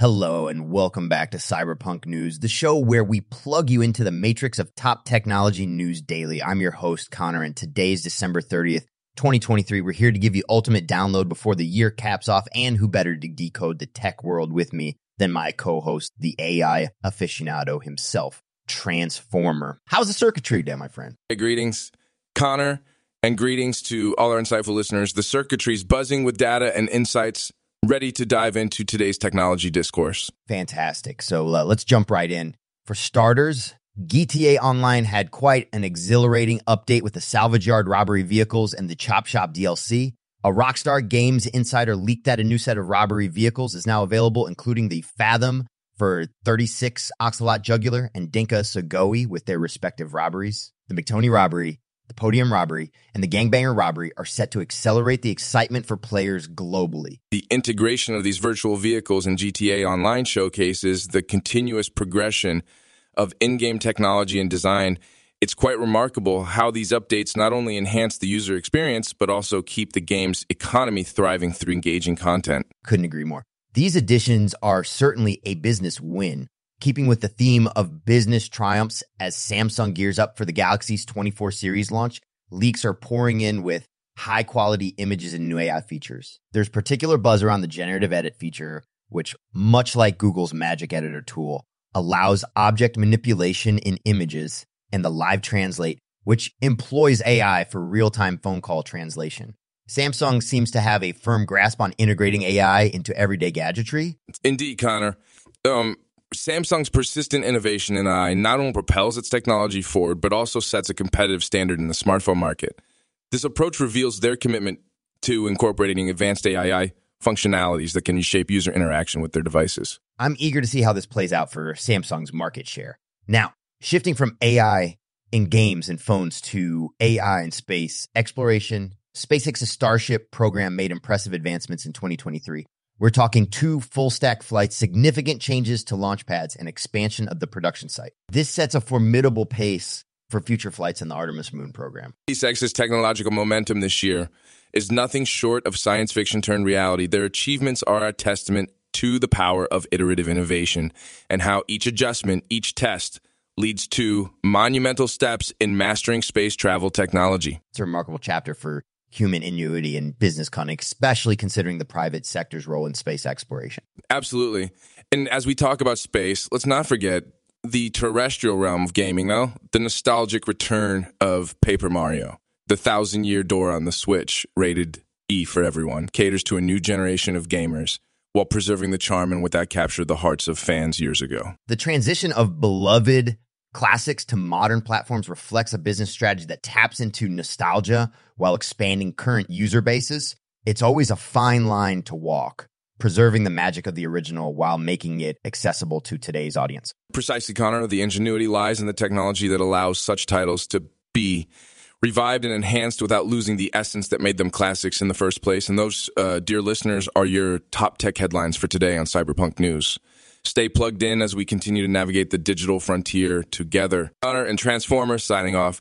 Hello, and welcome back to Cyberpunk News, the show where we plug you into the matrix of top technology news daily. I'm your host, Connor, and today's December 30th, 2023. We're here to give you ultimate download before the year caps off, and who better to decode the tech world with me than my co host, the AI aficionado himself, Transformer. How's the circuitry day, my friend? Hey, greetings, Connor, and greetings to all our insightful listeners. The circuitry's buzzing with data and insights ready to dive into today's technology discourse. Fantastic. So uh, let's jump right in. For starters, GTA Online had quite an exhilarating update with the salvage yard robbery vehicles and the Chop Shop DLC. A Rockstar Games insider leaked that a new set of robbery vehicles is now available, including the Fathom for 36 Ocelot Jugular and Dinka Sugoi with their respective robberies. The McTony robbery the Podium Robbery, and the Gangbanger Robbery are set to accelerate the excitement for players globally. The integration of these virtual vehicles in GTA Online showcases the continuous progression of in game technology and design. It's quite remarkable how these updates not only enhance the user experience, but also keep the game's economy thriving through engaging content. Couldn't agree more. These additions are certainly a business win, keeping with the theme of business triumphs as Samsung gears up for the Galaxy S24 series launch, leaks are pouring in with high quality images and new AI features. There's particular buzz around the generative edit feature, which, much like Google's Magic Editor tool, allows object manipulation in images and the live translate, which employs AI for real time phone call translation. Samsung seems to have a firm grasp on integrating AI into everyday gadgetry. Indeed, Connor. Um, Samsung's persistent innovation in AI not only propels its technology forward, but also sets a competitive standard in the smartphone market. This approach reveals their commitment to incorporating advanced AI functionalities that can shape user interaction with their devices. I'm eager to see how this plays out for Samsung's market share. Now, shifting from AI in games and phones to AI in space exploration, SpaceX's Starship program made impressive advancements in 2023. We're talking two full stack flights, significant changes to launch pads, and expansion of the production site. This sets a formidable pace for future flights in the Artemis Moon program. SpaceX's technological momentum this year is nothing short of science fiction turned reality. Their achievements are a testament to the power of iterative innovation and how each adjustment, each test, leads to monumental steps in mastering space travel technology. It's a remarkable chapter for human ingenuity and business cunning, especially considering the private sector's role in space exploration. Absolutely. And as we talk about space, let's not forget the terrestrial realm of gaming, though. The nostalgic return of Paper Mario, the thousand year door on the Switch, rated E for everyone, caters to a new generation of gamers while preserving the charm and what that captured the hearts of fans years ago. The transition of beloved classics to modern platforms reflects a business strategy that taps into nostalgia while expanding current user bases. It's always a fine line to walk, preserving the magic of the original while making it accessible to today's audience. Precisely, Connor. The ingenuity lies in the technology that allows such titles to be revived and enhanced without losing the essence that made them classics in the first place. And those, uh, dear listeners, are your top tech headlines for today on Cyberpunk News. Stay plugged in as we continue to navigate the digital frontier together. Connor and Transformer signing off.